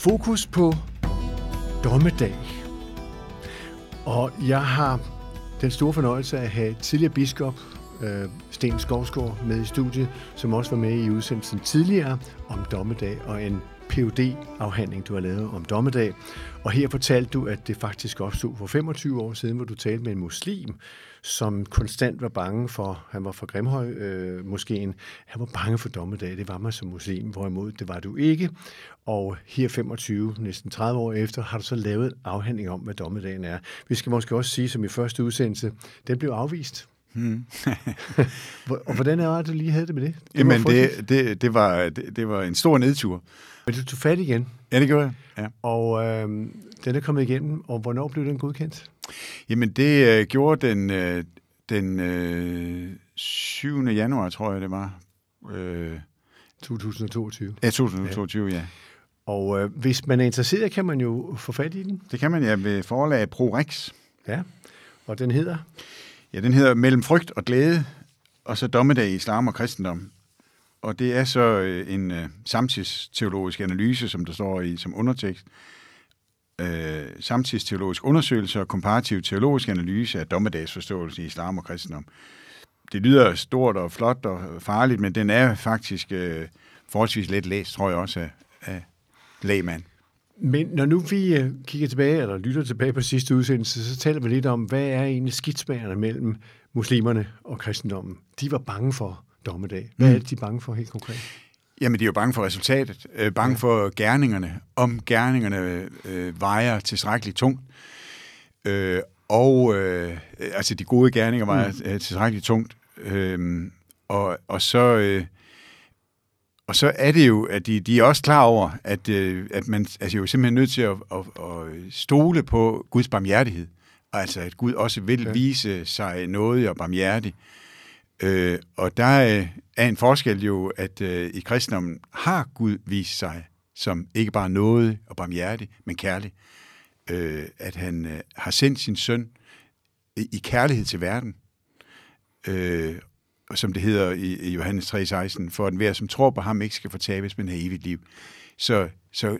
Fokus på dommedag. Og jeg har den store fornøjelse at have tidligere biskop øh, Sten Skovsgaard med i studiet, som også var med i udsendelsen tidligere om dommedag og en phd afhandling du har lavet om dommedag. Og her fortalte du, at det faktisk opstod for 25 år siden, hvor du talte med en muslim, som konstant var bange for, han var fra Grimhøj øh, moskeen, han var bange for dommedag, det var man som muslim, hvorimod det var du ikke. Og her 25, næsten 30 år efter, har du så lavet en afhandling om, hvad dommedagen er. Vi skal måske også sige, som i første udsendelse, den blev afvist. Hmm. og hvordan er det, du lige havde det med det? det Jamen, det, det, det, var, det, det var en stor nedtur. Men du tog fat igen. Ja, det gjorde jeg. Ja. Og øh, den er kommet igennem, og hvornår blev den godkendt? Jamen, det øh, gjorde den, øh, den øh, 7. januar, tror jeg, det var. Øh, 2022. Ja, 2022, ja. ja. Og øh, hvis man er interesseret, kan man jo få fat i den. Det kan man, ja, ved forlaget ProRex. Ja, og den hedder? Ja, den hedder Mellem frygt og glæde, og så dommedag i islam og kristendom. Og det er så øh, en øh, samtidsteologisk analyse, som der står i som undertekst. Øh, samtidsteologisk undersøgelse og komparativ teologisk analyse af dommedagsforståelse i islam og kristendom. Det lyder stort og flot og farligt, men den er faktisk øh, forholdsvis let læst, tror jeg også, af, af lægmand. Men når nu vi øh, kigger tilbage, eller lytter tilbage på sidste udsendelse, så taler vi lidt om, hvad er egentlig skitsmagerne mellem muslimerne og kristendommen? De var bange for dommedag. Hvad mm. er det, de er bange for helt konkret? Jamen, de er jo bange for resultatet, øh, bange for gerningerne, om gerningerne øh, vejer tilstrækkeligt tungt. Øh, og øh, altså, de gode gerninger vejer mm. Øh, tilstrækkeligt tungt. Øh, og, og så... Øh, og så er det jo, at de, de er også klar over, at, øh, at man altså, jo simpelthen nødt til at, at, at stole på Guds barmhjertighed. Altså, at Gud også vil ja. vise sig noget og barmhjertig. Øh, og der øh, er en forskel jo, at øh, i kristendommen har Gud vist sig som ikke bare noget og barmhjertig, men kærlig. Øh, at han øh, har sendt sin søn i, i kærlighed til verden. Øh, som det hedder i, i Johannes 3,16, for at enhver, som tror på ham, ikke skal fortabes, men have evigt liv. Så, så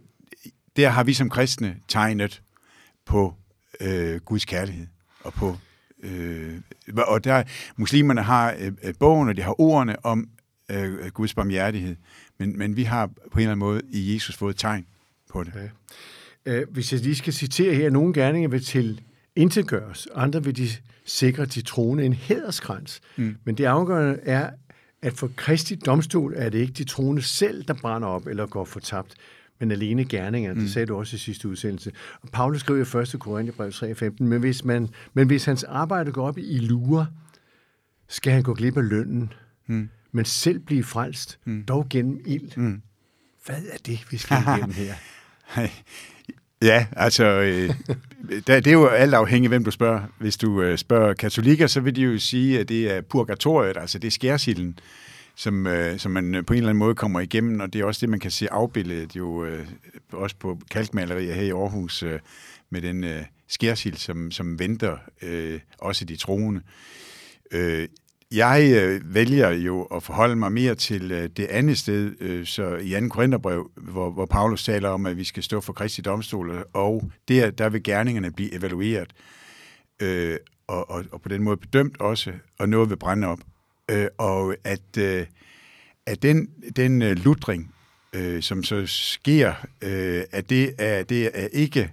der har vi som kristne tegnet på øh, Guds kærlighed og på øh, og der muslimerne har øh, øh, bogen, og de har ordene om øh, Guds barmhjertighed, men, men vi har på en eller anden måde i Jesus fået tegn på det. Okay. Øh, hvis jeg lige skal citere her, nogle gerninger vil til intetgøres, andre vil de sikre de troende en hæderskrans. Mm. Men det afgørende er, at for Kristi domstol er det ikke de troende selv, der brænder op eller går fortabt, men alene gerninger. Mm. Det sagde du også i sidste udsendelse. Og Paulus skriver i 1. Korintherbrev 3.15, men hvis, man, men hvis hans arbejde går op i lurer, skal han gå glip af lønnen, mm. men selv blive frelst, mm. dog gennem ild. Mm. Hvad er det, vi skal igennem her? Ja, altså, øh, det er jo alt afhængigt, hvem du spørger. Hvis du øh, spørger katolikker, så vil de jo sige, at det er purgatoriet, altså det er skærsilden, som, øh, som man øh, på en eller anden måde kommer igennem, og det er også det, man kan se afbildet jo øh, også på kalkmalerier her i Aarhus øh, med den øh, skærsild, som, som venter øh, også de troende. Øh, jeg øh, vælger jo at forholde mig mere til øh, det andet sted, øh, så i 2. Korintherbrev, hvor, hvor Paulus taler om, at vi skal stå for Kristi domstol, og der, der vil gerningerne blive evalueret, øh, og, og, og på den måde bedømt også, og noget vil brænde op. Øh, og at, øh, at den, den øh, lutring, øh, som så sker, øh, at det er, det er ikke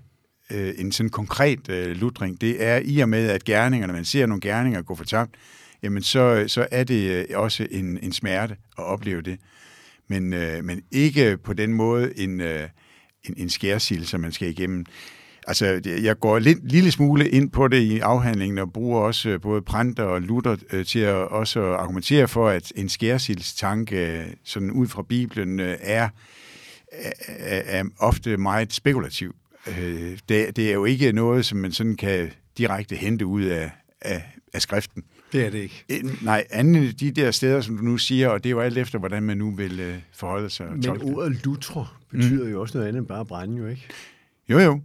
øh, en sådan konkret øh, lutring. Det er i og med, at gerningerne, man ser nogle gerninger gå for tabt, jamen så, så er det øh, også en, en smerte at opleve det. Men, øh, men ikke på den måde en, øh, en, en skærsil, som man skal igennem. Altså, jeg går lidt lille smule ind på det i afhandlingen og bruger også øh, både Pranter og Luther øh, til at også argumentere for, at en skærsildstanke, øh, sådan ud fra Bibelen, øh, er, er, er ofte meget spekulativ. Det, det er jo ikke noget, som man sådan kan direkte hente ud af, af, af skriften. Det er det ikke. Nej, andet de der steder, som du nu siger, og det er jo alt efter, hvordan man nu vil forholde sig. Men ordet lutre betyder mm. jo også noget andet end bare brænde, jo ikke? Jo, jo.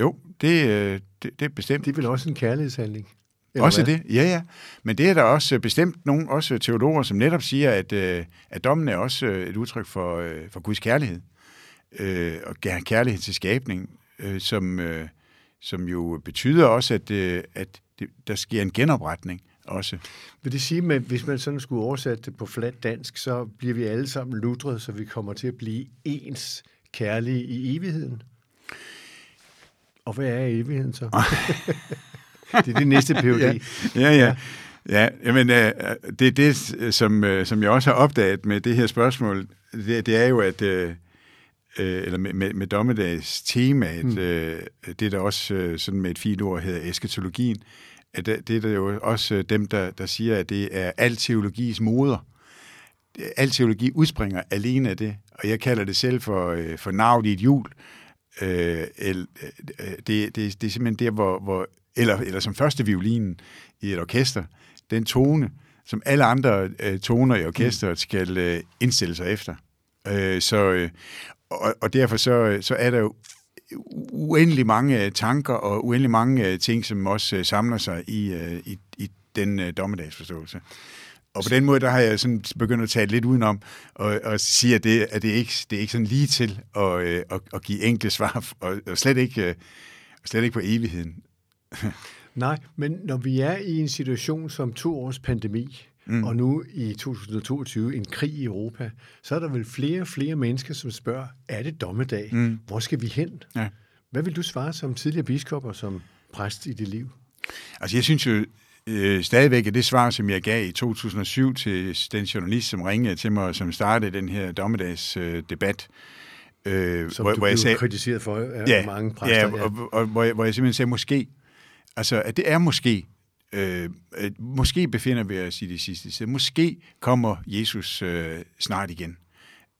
Jo, det, øh, det, det er bestemt. Det er vel også en kærlighedshandling? Eller også hvad? det, ja, ja. Men det er der også bestemt nogle også teologer, som netop siger, at, øh, at dommen er også øh, et udtryk for, for Guds kærlighed. øh, og kærlighed til skabningen, øh, som, øh, som jo betyder også, at, øh, at det, der sker en genopretning også. Vil det sige, at hvis man sådan skulle oversætte det på flat dansk, så bliver vi alle sammen ludret, så vi kommer til at blive ens kærlige i evigheden? Og hvad er evigheden så? det er det næste PhD. ja, ja. ja. Ja, jamen, øh, det er det, som, øh, som jeg også har opdaget med det her spørgsmål, det, det er jo, at øh, eller med, med dommedags temaet, mm. det er der også sådan med et fint ord hedder eskatologien, at det, det er jo også dem, der, der siger, at det er al teologis moder. Al teologi udspringer alene af det, og jeg kalder det selv for, for navn i et hjul. det, det, det er simpelthen der, hvor, hvor eller, eller som første violinen i et orkester, den tone, som alle andre øh, toner i orkestret skal øh, indstille sig efter. Øh, så, øh, og, og derfor så, så er der jo uendelig mange øh, tanker og uendelig mange øh, ting, som også øh, samler sig i, i, i den dommedagsforståelse. Og på den måde, der har jeg sådan begyndt at tale lidt udenom og, og sige, at det, at det, ikke, det er ikke sådan lige til at, at, at give enkle svar, og, og slet, ikke, slet ikke på evigheden. Nej, men når vi er i en situation som to års pandemi, mm. og nu i 2022 en krig i Europa, så er der vel flere og flere mennesker, som spørger, er det dommedag? Mm. Hvor skal vi hen? Ja. Hvad vil du svare som tidligere biskop og som præst i dit liv? Altså jeg synes jo øh, stadigvæk, at det svar, som jeg gav i 2007 til den journalist, som ringede til mig, som startede den her dommedagsdebat, øh, Øh, som hvor, du hvor jeg sagde, kritiseret for af ja, mange præster. Ja, ja. Og, og, og hvor, jeg, hvor jeg simpelthen sagde, måske Altså, at det er måske, Øh, øh, måske befinder vi os i det sidste tid. Måske kommer Jesus øh, snart igen.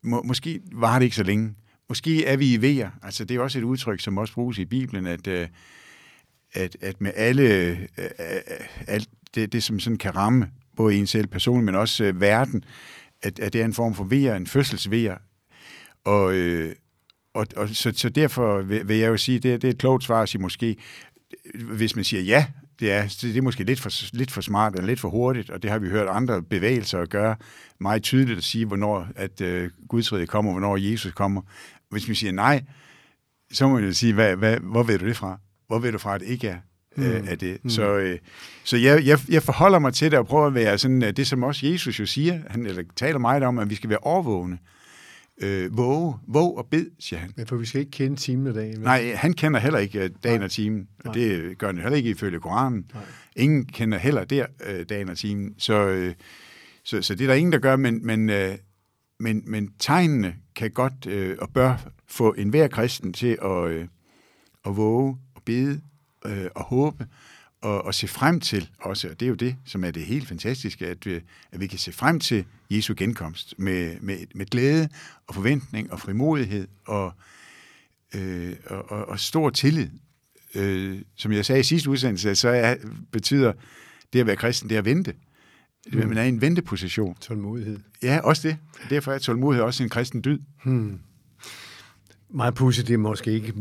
Må, måske var det ikke så længe. Måske er vi i vejer. Altså, det er også et udtryk, som også bruges i Bibelen, at, øh, at, at med alle, øh, øh alt det, det, som sådan kan ramme både en selv personligt, men også øh, verden, at, at det er en form for vejer, en fødselsvejer. Og, øh, og, og så, så derfor vil, vil jeg jo sige, det, det er et klogt svar at sige måske, hvis man siger ja, det er, det er måske lidt for, lidt for smart eller lidt for hurtigt, og det har vi hørt andre bevægelser gøre meget tydeligt at sige, hvornår at øh, Guds rige kommer, hvornår Jesus kommer. Hvis man siger nej, så må man jo sige, hvad, hvad, hvor ved du det fra? Hvor ved du fra, at det ikke er, øh, mm. er det? Mm. Så, øh, så jeg, jeg, jeg forholder mig til det og prøver at være sådan, det som også Jesus jo siger, han eller taler meget om, at vi skal være overvågne. Øh, våge, våg og bed, siger han. Ja, for vi skal ikke kende timen og dagen. Nej, han kender heller ikke øh, dagen Nej. og timen. Og det gør han heller ikke ifølge Koranen. Nej. Ingen kender heller der øh, dagen og timen. Så, øh, så, så det er der ingen, der gør, men, men, øh, men, men tegnene kan godt øh, og bør få enhver kristen til at, øh, at våge og bede øh, og håbe og, og se frem til også, og det er jo det, som er det helt fantastiske, at vi, at vi kan se frem til Jesu genkomst med, med, med glæde og forventning og frimodighed og, øh, og, og, og stor tillid. Øh, som jeg sagde i sidste udsendelse, så er, betyder det at være kristen, det at vente. Mm. Man er i en venteposition. Tålmodighed. Ja, også det. Derfor er tålmodighed også en kristen dyd. Hmm. Meget pudsigt, det er måske ikke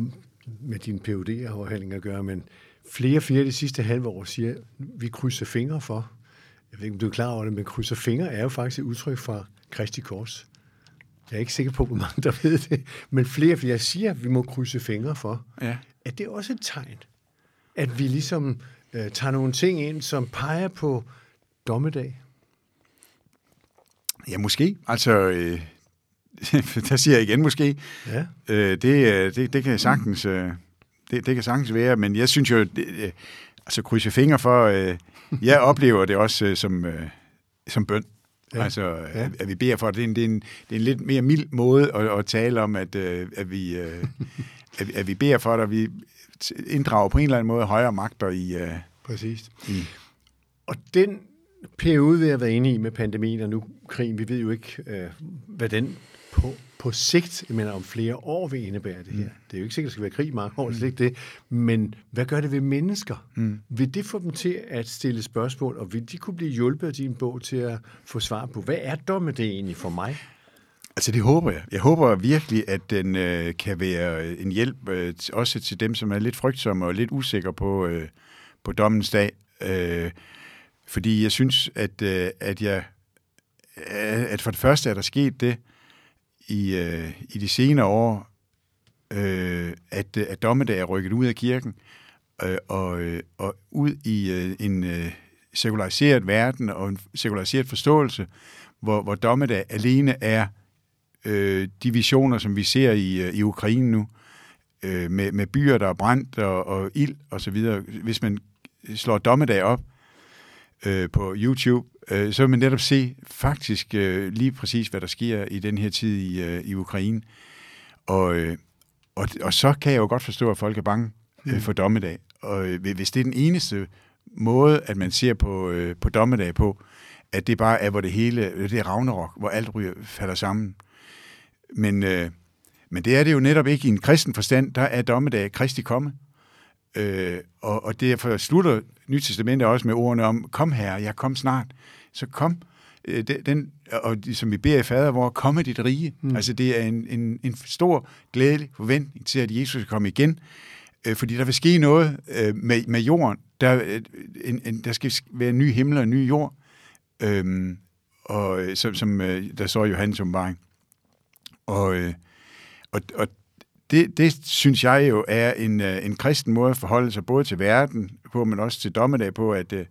med din phd afhandling at gøre, men flere og flere de sidste halve år siger, at vi krydser fingre for. Jeg ved ikke, om du er klar over det, men krydser fingre er jo faktisk et udtryk fra Kristi Kors. Jeg er ikke sikker på, hvor mange der ved det, men flere og flere siger, at vi må krydse fingre for. Ja. Er det også et tegn, at vi ligesom øh, tager nogle ting ind, som peger på dommedag? Ja, måske. Altså, øh, der siger jeg igen måske. Ja. Øh, det, øh, det, det kan sagtens... Øh, det, det kan sagtens være, men jeg synes jo, det, øh, altså krydse fingre for, øh, jeg oplever det også øh, som, øh, som bøn. Ja. Altså, ja. at vi beder for, det er en, det er en, det er en lidt mere mild måde at, at tale om, at, øh, at, vi, øh, at, at vi beder for det, og vi inddrager på en eller anden måde højere magter i... Øh, Præcis. I, og den periode, vi har været inde i med pandemien og nu krigen, vi ved jo ikke, øh, hvad den på, på sigt, jeg mener om flere år vil indebære det her. Mm. Det er jo ikke sikkert, at der skal være krig i mange år, mm. ikke det. Men hvad gør det ved mennesker? Mm. Vil det få dem til at stille spørgsmål, og vil de kunne blive hjulpet af din bog til at få svar på, hvad er dommen det egentlig for mig? Altså det håber jeg. Jeg håber virkelig, at den øh, kan være en hjælp øh, også til dem, som er lidt frygtsomme og lidt usikre på, øh, på dommens dag. Øh, fordi jeg synes, at, øh, at jeg at for det første er der sket det, i, øh, i de senere år, øh, at, øh, at dommedag er rykket ud af kirken øh, og, øh, og ud i øh, en øh, sekulariseret verden og en sekulariseret forståelse, hvor, hvor dommedag alene er øh, de visioner, som vi ser i, øh, i Ukraine nu, øh, med, med byer, der er brændt og, og ild og så videre. Hvis man slår dommedag op øh, på YouTube, øh, så vil man netop se faktisk øh, lige præcis, hvad der sker i den her tid i, øh, i Ukraine. Og, øh, og, og så kan jeg jo godt forstå, at folk er bange øh, mm. for dommedag. Og øh, hvis det er den eneste måde, at man ser på, øh, på dommedag på, at det bare er, hvor det hele, det er Ragnarok, hvor alt ryger, falder sammen. Men, øh, men det er det jo netop ikke i en kristen forstand. Der er dommedag Kristi komme. Øh, og, og derfor slutter Nytestamentet også med ordene om, kom her, jeg kom snart. Så kom, øh, den, og som vi beder i fader, hvor komme dit rige. Mm. Altså det er en, en, en stor glædelig forventning til, at Jesus skal komme igen. Øh, fordi der vil ske noget øh, med, med jorden. Der, øh, en, en, der skal være en ny himmel og en ny jord. Øh, og som, som øh, der i Johannes åbenbaring. Og, øh, og, og det, det synes jeg jo er en, øh, en kristen måde at forholde sig både til verden på, men også til dommedag på, at, øh,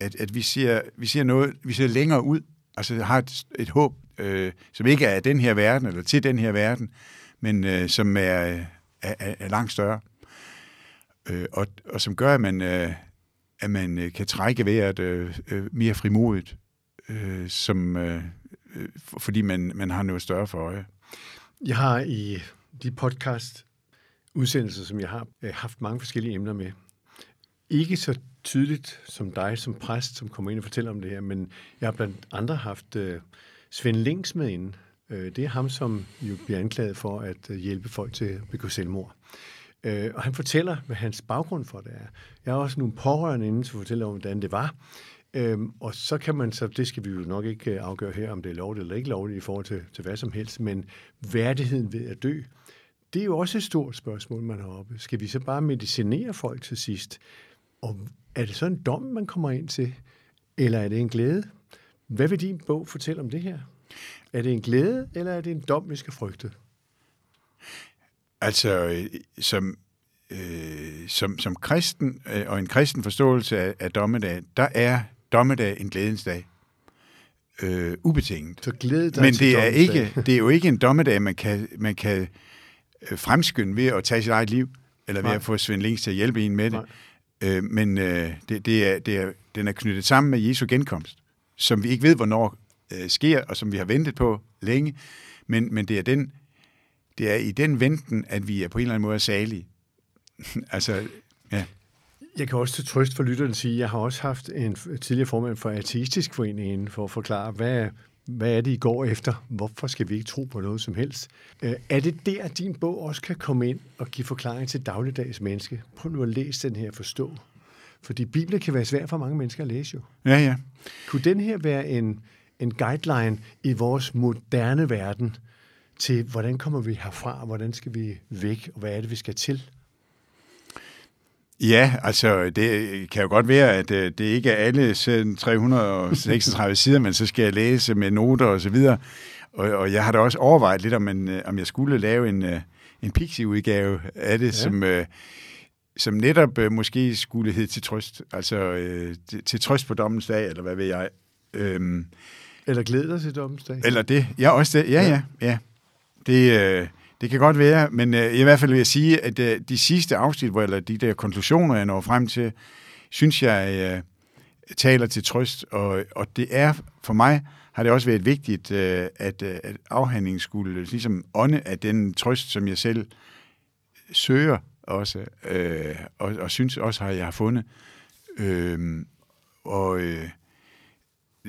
at, at vi, ser, vi ser noget, vi ser længere ud, altså har et, et håb, øh, som ikke er den her verden, eller til den her verden, men øh, som er, øh, er, er, er langt større. Øh, og, og som gør, at man, øh, at man kan trække vejret øh, mere frimodigt, øh, som, øh, fordi man, man har noget større for øje. Jeg har i de podcast udsendelser, som jeg har, øh, haft mange forskellige emner med. Ikke så tydeligt som dig som præst, som kommer ind og fortæller om det her, men jeg har blandt andre haft øh, Svend Links med inde. Øh, det er ham, som jo bliver anklaget for at øh, hjælpe folk til at begå selvmord. Øh, og han fortæller, hvad hans baggrund for det er. Jeg har også nogle pårørende inde, som fortæller om, hvordan det var. Øhm, og så kan man så, det skal vi jo nok ikke øh, afgøre her, om det er lovligt eller ikke lovligt i forhold til, til hvad som helst, men værdigheden ved at dø, det er jo også et stort spørgsmål, man har oppe. Skal vi så bare medicinere folk til sidst? Og er det så en dom, man kommer ind til? Eller er det en glæde? Hvad vil din bog fortælle om det her? Er det en glæde, eller er det en dom, vi skal frygte? Altså, som, øh, som, som kristen øh, og en kristen forståelse af, af dommedag, der er dommedag en glædens dag. Øh, ubetinget. Så glæde Men det er, ikke, det er jo ikke en dommedag, man kan, man kan fremskynde ved at tage sit eget liv, eller ved Nej. at få Svend Links til at hjælpe en med det. Øh, men øh, det, det er, det er, den er knyttet sammen med Jesu genkomst, som vi ikke ved, hvornår øh, sker, og som vi har ventet på længe. Men, men det, er den, det er i den venten, at vi er på en eller anden måde salige. altså, ja. Jeg kan også til trøst for lytteren sige, at jeg har også haft en tidligere formand for Ateistisk Forening for at forklare, hvad, hvad er det, I går efter? Hvorfor skal vi ikke tro på noget som helst? Øh, er det der, din bog også kan komme ind og give forklaring til dagligdags menneske? Prøv nu at læse den her og forstå. Fordi Bibelen kan være svær for mange mennesker at læse jo. Ja, ja. Kunne den her være en, en guideline i vores moderne verden til, hvordan kommer vi herfra, hvordan skal vi væk, og hvad er det, vi skal til? Ja, altså det kan jo godt være, at øh, det ikke er alle 336 sider, men så skal jeg læse med noter og så videre. Og, og jeg har da også overvejet lidt, om, man, øh, om jeg skulle lave en, øh, en pixie-udgave af det, ja. som, som netop måske skulle hedde til trøst. Altså til trøst på dommens dag, eller hvad ved jeg. Øhm, eller glæder til dommens dag. Eller det. Ja, også det. Ja, ja, ja. Det, det kan godt være, men øh, i hvert fald vil jeg sige, at øh, de sidste afsnit, hvor, eller de der konklusioner, jeg når frem til, synes jeg øh, taler til trøst, og, og det er for mig har det også været vigtigt, øh, at, øh, at afhandlingen skulle ligesom ånde af den trøst, som jeg selv søger også, øh, og, og synes også, har jeg har fundet. Øh, og øh,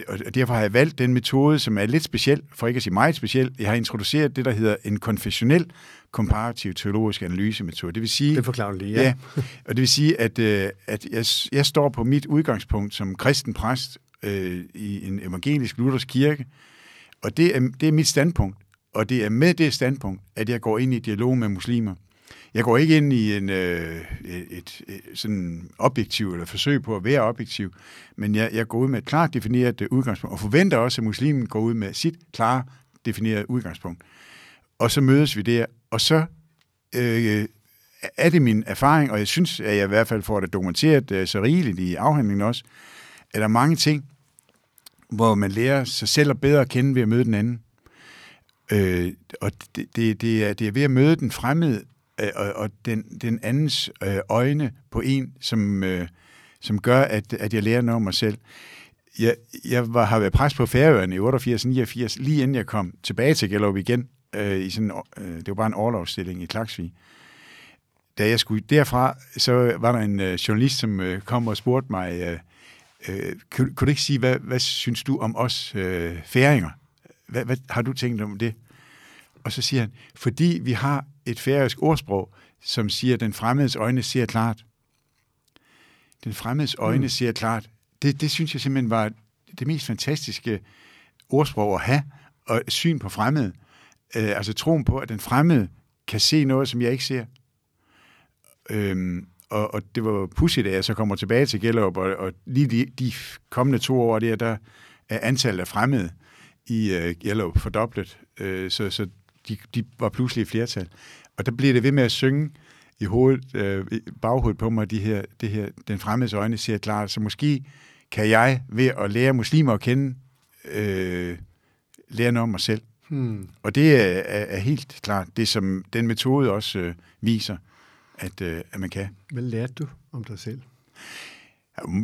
og derfor har jeg valgt den metode, som er lidt speciel, for ikke at sige meget speciel. Jeg har introduceret det, der hedder en konfessionel komparativ teologisk analysemetode. Det vil sige... Det forklarer lige, ja. ja. Og det vil sige, at, øh, at jeg, jeg står på mit udgangspunkt som kristen præst øh, i en evangelisk luthersk kirke, og det er, det er mit standpunkt. Og det er med det standpunkt, at jeg går ind i dialog med muslimer. Jeg går ikke ind i en, øh, et, et, et sådan objektiv eller forsøg på at være objektiv, men jeg, jeg går ud med et klart defineret øh, udgangspunkt, og forventer også, at muslimen går ud med sit klare defineret udgangspunkt. Og så mødes vi der, og så øh, er det min erfaring, og jeg synes, at jeg i hvert fald får det dokumenteret øh, så rigeligt i afhandlingen også, at der er mange ting, hvor man lærer sig selv at bedre at kende ved at møde den anden. Øh, og det, det, det, er, det er ved at møde den fremmede øh, og, og den, den andens øh, øjne på en, som, øh, som gør, at, at jeg lærer noget om mig selv. Jeg, jeg var, har været præst på Færøerne i 88-89, lige inden jeg kom tilbage til Gellerup igen. Øh, i sådan, øh, det var bare en overlovsstilling i Klaksvig. Da jeg skulle derfra, så var der en øh, journalist, som øh, kom og spurgte mig, øh, øh, kunne, kunne du ikke sige, hvad, hvad synes du om os øh, færinger? Hvad, hvad har du tænkt om det? Og så siger han, fordi vi har et færøsk ordsprog, som siger, at den fremmedes øjne ser klart. Den fremmedes øjne mm. ser klart. Det, det synes jeg simpelthen var det mest fantastiske ordsprog at have, og syn på fremmede. Øh, altså troen på, at den fremmede kan se noget, som jeg ikke ser. Øhm, og, og det var pudsigt, at jeg så kommer tilbage til Gellerup, og, og lige de, de kommende to år der, der er antallet af fremmede i uh, Gellerup fordoblet, uh, så, så de, de var pludselig i flertal. Og der blev det ved med at synge i hovedet, uh, baghovedet på mig, de her, det her, den fremmedes øjne ser klart, så måske kan jeg ved at lære muslimer at kende, uh, lære noget om mig selv. Hmm. Og det er, er, er helt klart det, som den metode også uh, viser at, øh, at man kan. Hvad lærte du om dig selv?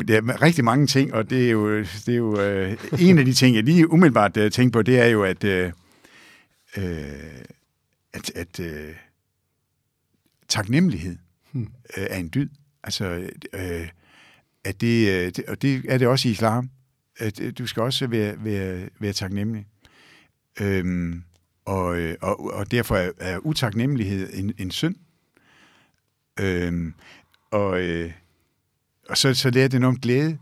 Det er rigtig mange ting, og det er jo, det er jo øh, en af de ting, jeg lige umiddelbart øh, tænker på, det er jo, at, øh, øh, at, at øh, taknemmelighed hmm. øh, er en dyd. Altså, øh, at det, øh, det, og det er det også i islam, at øh, du skal også være, være, være taknemmelig. Øhm, og, og, og derfor er, er utaknemmelighed en, en synd. Øhm, og, øh, og så, så lærer det noget om glæde.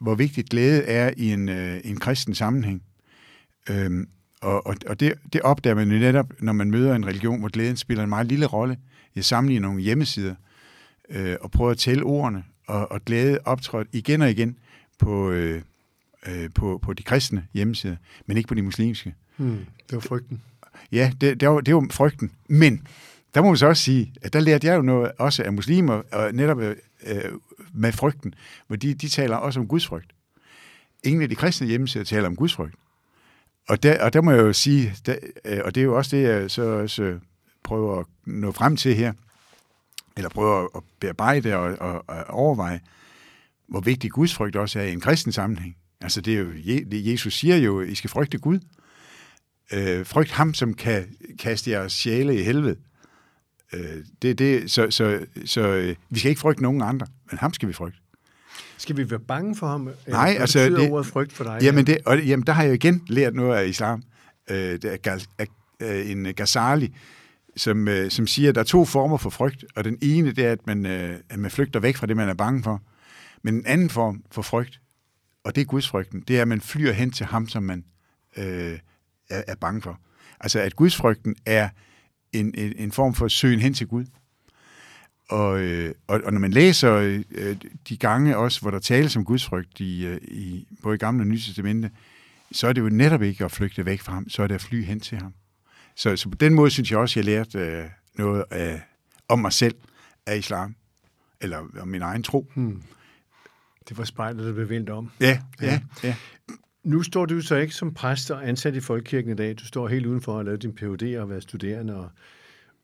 Hvor vigtigt glæde er i en, øh, en kristen sammenhæng. Øhm, og og, og det, det opdager man jo netop, når man møder en religion, hvor glæden spiller en meget lille rolle. Jeg sammenligner nogle hjemmesider øh, og prøver at tælle ordene, og, og glæde optrådt igen og igen på, øh, øh, på, på de kristne hjemmesider, men ikke på de muslimske. Hmm, det var frygten. Ja, det, det, var, det var frygten. Men der må man så også sige, at der lærte jeg jo noget også af muslimer, og netop øh, med frygten, hvor de, de taler også om gudsfrygt. Ingen af de kristne hjemmesider taler om gudsfrygt. Og der, og der må jeg jo sige, der, øh, og det er jo også det, jeg så også øh, prøver at nå frem til her, eller prøver at bearbejde og, og, og overveje, hvor vigtig gudsfrygt også er i en kristen sammenhæng. Altså det er jo, Jesus siger jo, I skal frygte Gud. Øh, frygt ham, som kan kaste jeres sjæle i helvede. Øh, det, det, så så, så øh, vi skal ikke frygte nogen andre, men ham skal vi frygte. Skal vi være bange for ham? Nej, Hvad altså... Det, ordet frygt for dig? Jamen, det, og, jamen, der har jeg igen lært noget af islam. Øh, det er øh, en Ghazali, som, øh, som siger, at der er to former for frygt, og den ene, det er, at man, øh, at man flygter væk fra det, man er bange for. Men en anden form for frygt, og det er gudsfrygten, det er, at man flyr hen til ham, som man øh, er, er bange for. Altså, at gudsfrygten er en, en, en form for søgen hen til Gud. Og, øh, og, og når man læser øh, de gange også, hvor der tales om gudsfrygt i, øh, i både i Gamle og Nye Testamente, så er det jo netop ikke at flygte væk fra ham, så er det at fly hen til ham. Så, så på den måde synes jeg også, at jeg lærte øh, noget af, om mig selv af islam, eller om min egen tro. Hmm. Det var spejlet, der blev vendt om. Ja, ja, ja. Nu står du så ikke som præst og ansat i Folkekirken i dag. Du står helt udenfor at lave din Ph.D. og være studerende. Og,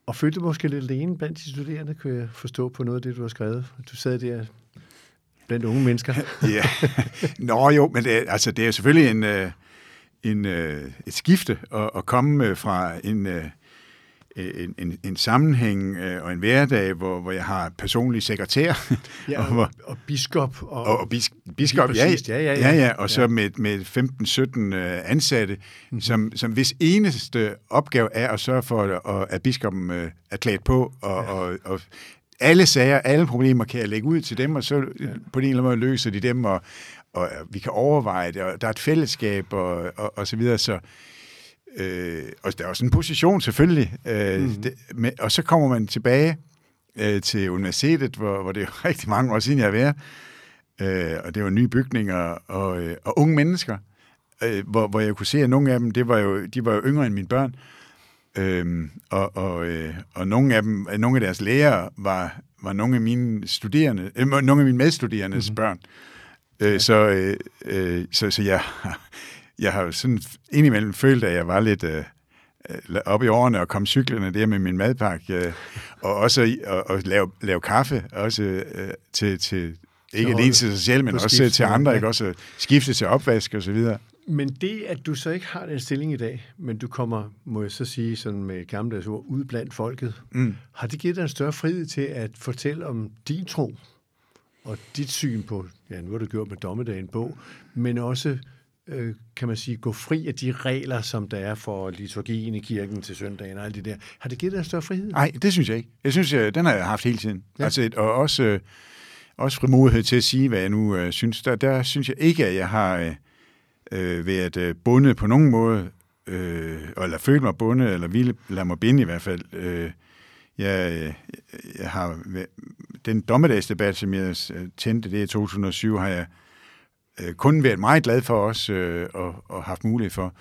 og følte måske lidt alene blandt de studerende, kunne jeg forstå på noget af det, du har skrevet. Du sad der blandt unge mennesker. ja, nå jo, men det, altså, det er selvfølgelig en, øh, en, øh, et skifte at, at komme øh, fra en en, en, en sammenhæng øh, og en hverdag, hvor, hvor jeg har personlig sekretær. Ja, og, og, og biskop. Og, og, og bis, biskop, ja, ja, ja, ja, ja, ja. Og så ja. med, med 15-17 øh, ansatte, mm-hmm. som, som hvis eneste opgave er at sørge for, at, at biskoppen øh, er klædt på, og, ja. og, og alle sager, alle problemer kan jeg lægge ud til dem, og så ja. på en eller anden måde løser de dem, og, og vi kan overveje det, og der er et fællesskab, og, og, og så videre, så Øh, og der er også en position selvfølgelig. Øh, mm. det, med, og så kommer man tilbage øh, til universitetet, hvor, hvor det er rigtig mange år siden, jeg har været. Øh, og det var nye bygninger og, øh, og unge mennesker, øh, hvor, hvor jeg kunne se, at nogle af dem, det var jo, de var jo yngre end mine børn. Øhm, og, og, øh, og nogle af dem, nogle af deres lærere var, var nogle af mine studerende, øh, nogle af mine medstuderendes mm-hmm. børn. Øh, ja. så, øh, øh, så, så jeg, jeg har sådan indimellem følt, at jeg var lidt øh, op i årene og kom cyklerne der med min madpakke, øh, og også og, og lave, lave kaffe, også øh, til, til ikke alene til sig selv, men også skifte, til andre, ja. ikke? også skifte til opvask og så videre. Men det, at du så ikke har den stilling i dag, men du kommer, må jeg så sige, sådan med gamle ord, ud blandt folket, mm. har det givet dig en større frihed til at fortælle om din tro og dit syn på, ja, nu har du gjort med dommedagen på, men også, øh, kan man sige, gå fri af de regler, som der er for liturgien i kirken til søndagen og alt det der. Har det givet dig en større frihed? Nej, det synes jeg ikke. Jeg synes, jeg, øh, den har jeg haft hele tiden. Ja. Altså, og også, øh, også frimodighed til at sige, hvad jeg nu øh, synes. Der, der synes jeg ikke, at jeg har... Øh, øh, været øh, bundet på nogen måde, øh, eller følt mig bundet, eller ville lade mig binde i hvert fald. Øh, jeg, jeg har, den dommedagsdebat, som jeg tændte det i 2007, har jeg øh, kun været meget glad for os øh, og, og haft mulighed for.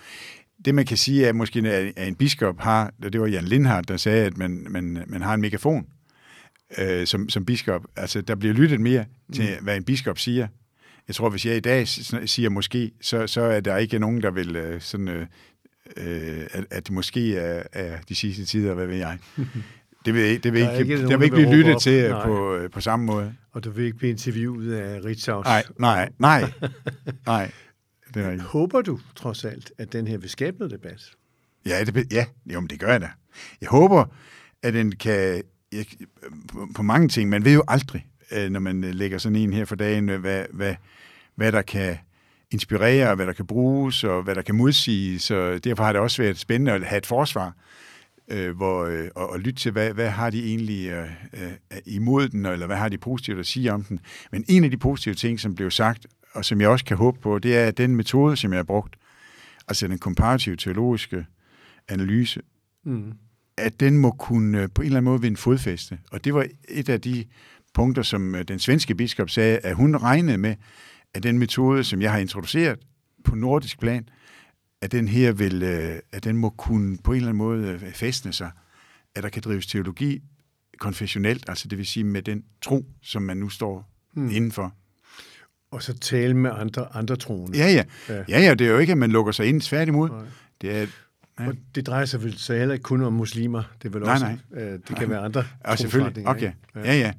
Det man kan sige er måske, at en biskop har, det var Jan Lindhardt, der sagde, at man, man, man har en megafon øh, som, som biskop. Altså, der bliver lyttet mere til, mm. hvad en biskop siger, jeg tror, hvis jeg i dag siger måske, så, så er der ikke nogen, der vil øh, sådan, øh, øh, at, at det måske er, er de sidste tider, hvad ved jeg. Det vil, det vil, ikke, ikke, der vil ikke blive lyttet til nej. på, på samme måde. Og du vil ikke blive interviewet af Ritzhaus? Nej, nej, nej. nej det er ikke. Håber du trods alt, at den her vil skabe noget debat? Ja, det, ja jo, men det gør jeg da. Jeg håber, at den kan... Jeg, på, på mange ting, man ved jo aldrig, øh, når man lægger sådan en her for dagen, hvad, hvad, hvad der kan inspirere, hvad der kan bruges, og hvad der kan modsiges. Så derfor har det også været spændende at have et forsvar, øh, hvor, øh, og, og lytte til, hvad, hvad har de egentlig øh, øh, imod den, eller hvad har de positivt at sige om den. Men en af de positive ting, som blev sagt, og som jeg også kan håbe på, det er, at den metode, som jeg har brugt, altså den komparative teologiske analyse, mm. at den må kunne øh, på en eller anden måde vinde fodfæste. Og det var et af de punkter, som øh, den svenske biskop sagde, at hun regnede med, at den metode, som jeg har introduceret på nordisk plan, at den her vil, øh, at den må kunne på en eller anden måde øh, fæstne sig, at der kan drives teologi konfessionelt, altså det vil sige med den tro, som man nu står hmm. indenfor. Og så tale med andre, andre troende. Ja, ja. ja. Ja, ja, det er jo ikke, at man lukker sig ind tværtimod. Nej. Det er, Ja. Og det drejer sig vel så heller ikke kun om muslimer. Det er vel nej, også, nej. Øh, det kan nej. være andre ja, selvfølgelig. Okay. Ja. ja, ja.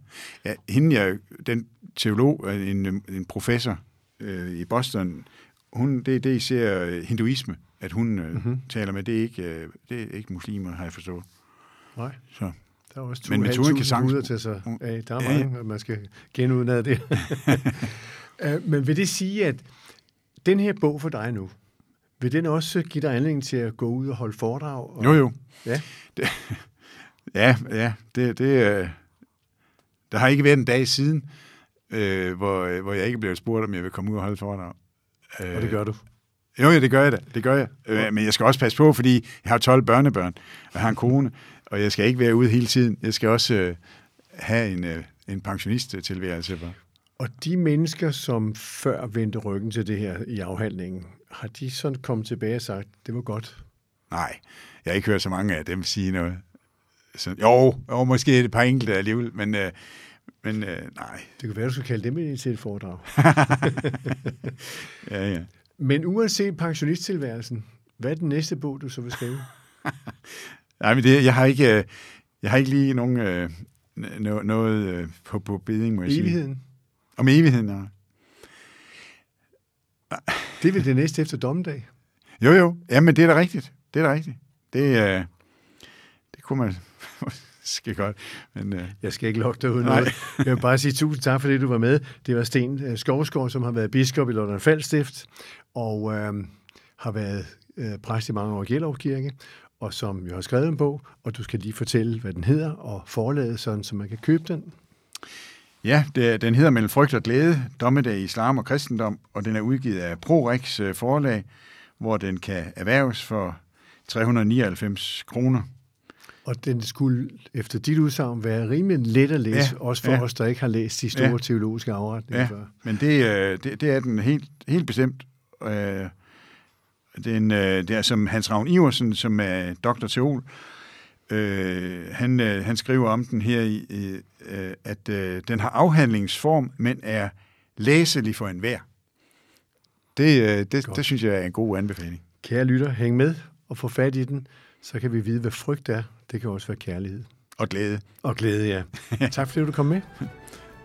ja hende, jeg, den teolog, en, en professor øh, i Boston, hun, det, det især hinduisme, at hun øh, mm-hmm. taler med. Det er, ikke, øh, det er ikke muslimer, har jeg forstået. Nej. Så. Der er også to Men metoden kan sagtens... til sig af. Der er mange, ja. man skal genudnade det. Øh, men vil det sige, at den her bog for dig nu, vil den også give dig anledning til at gå ud og holde foredrag? Og... Jo, jo. Ja, det, ja, ja det, det, øh, der har ikke været en dag siden, øh, hvor, hvor jeg ikke blev spurgt, om jeg vil komme ud og holde foredrag. Øh, og det gør du? Jo, ja, det gør jeg da. Det gør jeg. Øh, men jeg skal også passe på, fordi jeg har 12 børnebørn, og har en kone, og jeg skal ikke være ude hele tiden. Jeg skal også øh, have en, øh, en pensionist-tilværelse. Og de mennesker, som før vendte ryggen til det her i afhandlingen, har de sådan kommet tilbage og sagt, det var godt? Nej, jeg har ikke hørt så mange af dem sige noget. Så, jo, jo, måske et par enkelte alligevel, men, øh, men øh, nej. Det kan være, du skal kalde dem ind til et foredrag. ja, ja. Men uanset pensionisttilværelsen, hvad er den næste bog, du så vil skrive? nej, men det, jeg har ikke, øh, jeg har ikke lige nogen, øh, noget, noget øh, på, på beding, må jeg evigheden. sige. Om evigheden? Om evigheden, ja. Det er vel det næste efter dommedag? Jo, jo. Jamen, det er da rigtigt. Det er da rigtigt. Det, øh, det kunne man skal godt. Men, øh... Jeg skal ikke lokke dig ud noget. Jeg vil bare sige tusind tak, fordi du var med. Det var Sten øh, Skovsgaard, som har været biskop i London Faldstift, og øh, har været øh, præst i mange år i Gjellerup Kirke, og som jo har skrevet en bog, og du skal lige fortælle, hvad den hedder, og forlade sådan, så man kan købe den. Ja, det, den hedder Mellem frygt og glæde, dommedag i islam og kristendom, og den er udgivet af ProRex øh, forlag, hvor den kan erhverves for 399 kroner. Og den skulle efter dit udsagn være rimelig let at læse, ja, også for ja. os, der ikke har læst de store ja. teologiske afretninger ja, før. men det, øh, det, det er den helt, helt bestemt. Øh, Det er, en, øh, det er som Hans Ravn Iversen, som er doktor teol. Øh, han, øh, han skriver om den her, i, øh, at øh, den har afhandlingsform, men er læselig for enhver. Det, øh, det, det synes jeg er en god anbefaling. Kære lytter, hæng med og få fat i den, så kan vi vide, hvad frygt er. Det kan også være kærlighed. Og glæde. Og glæde, ja. tak fordi du kom med.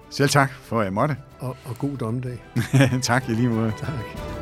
Selv tak for, at jeg måtte. Og, og god dommedag. tak i lige måde. Tak.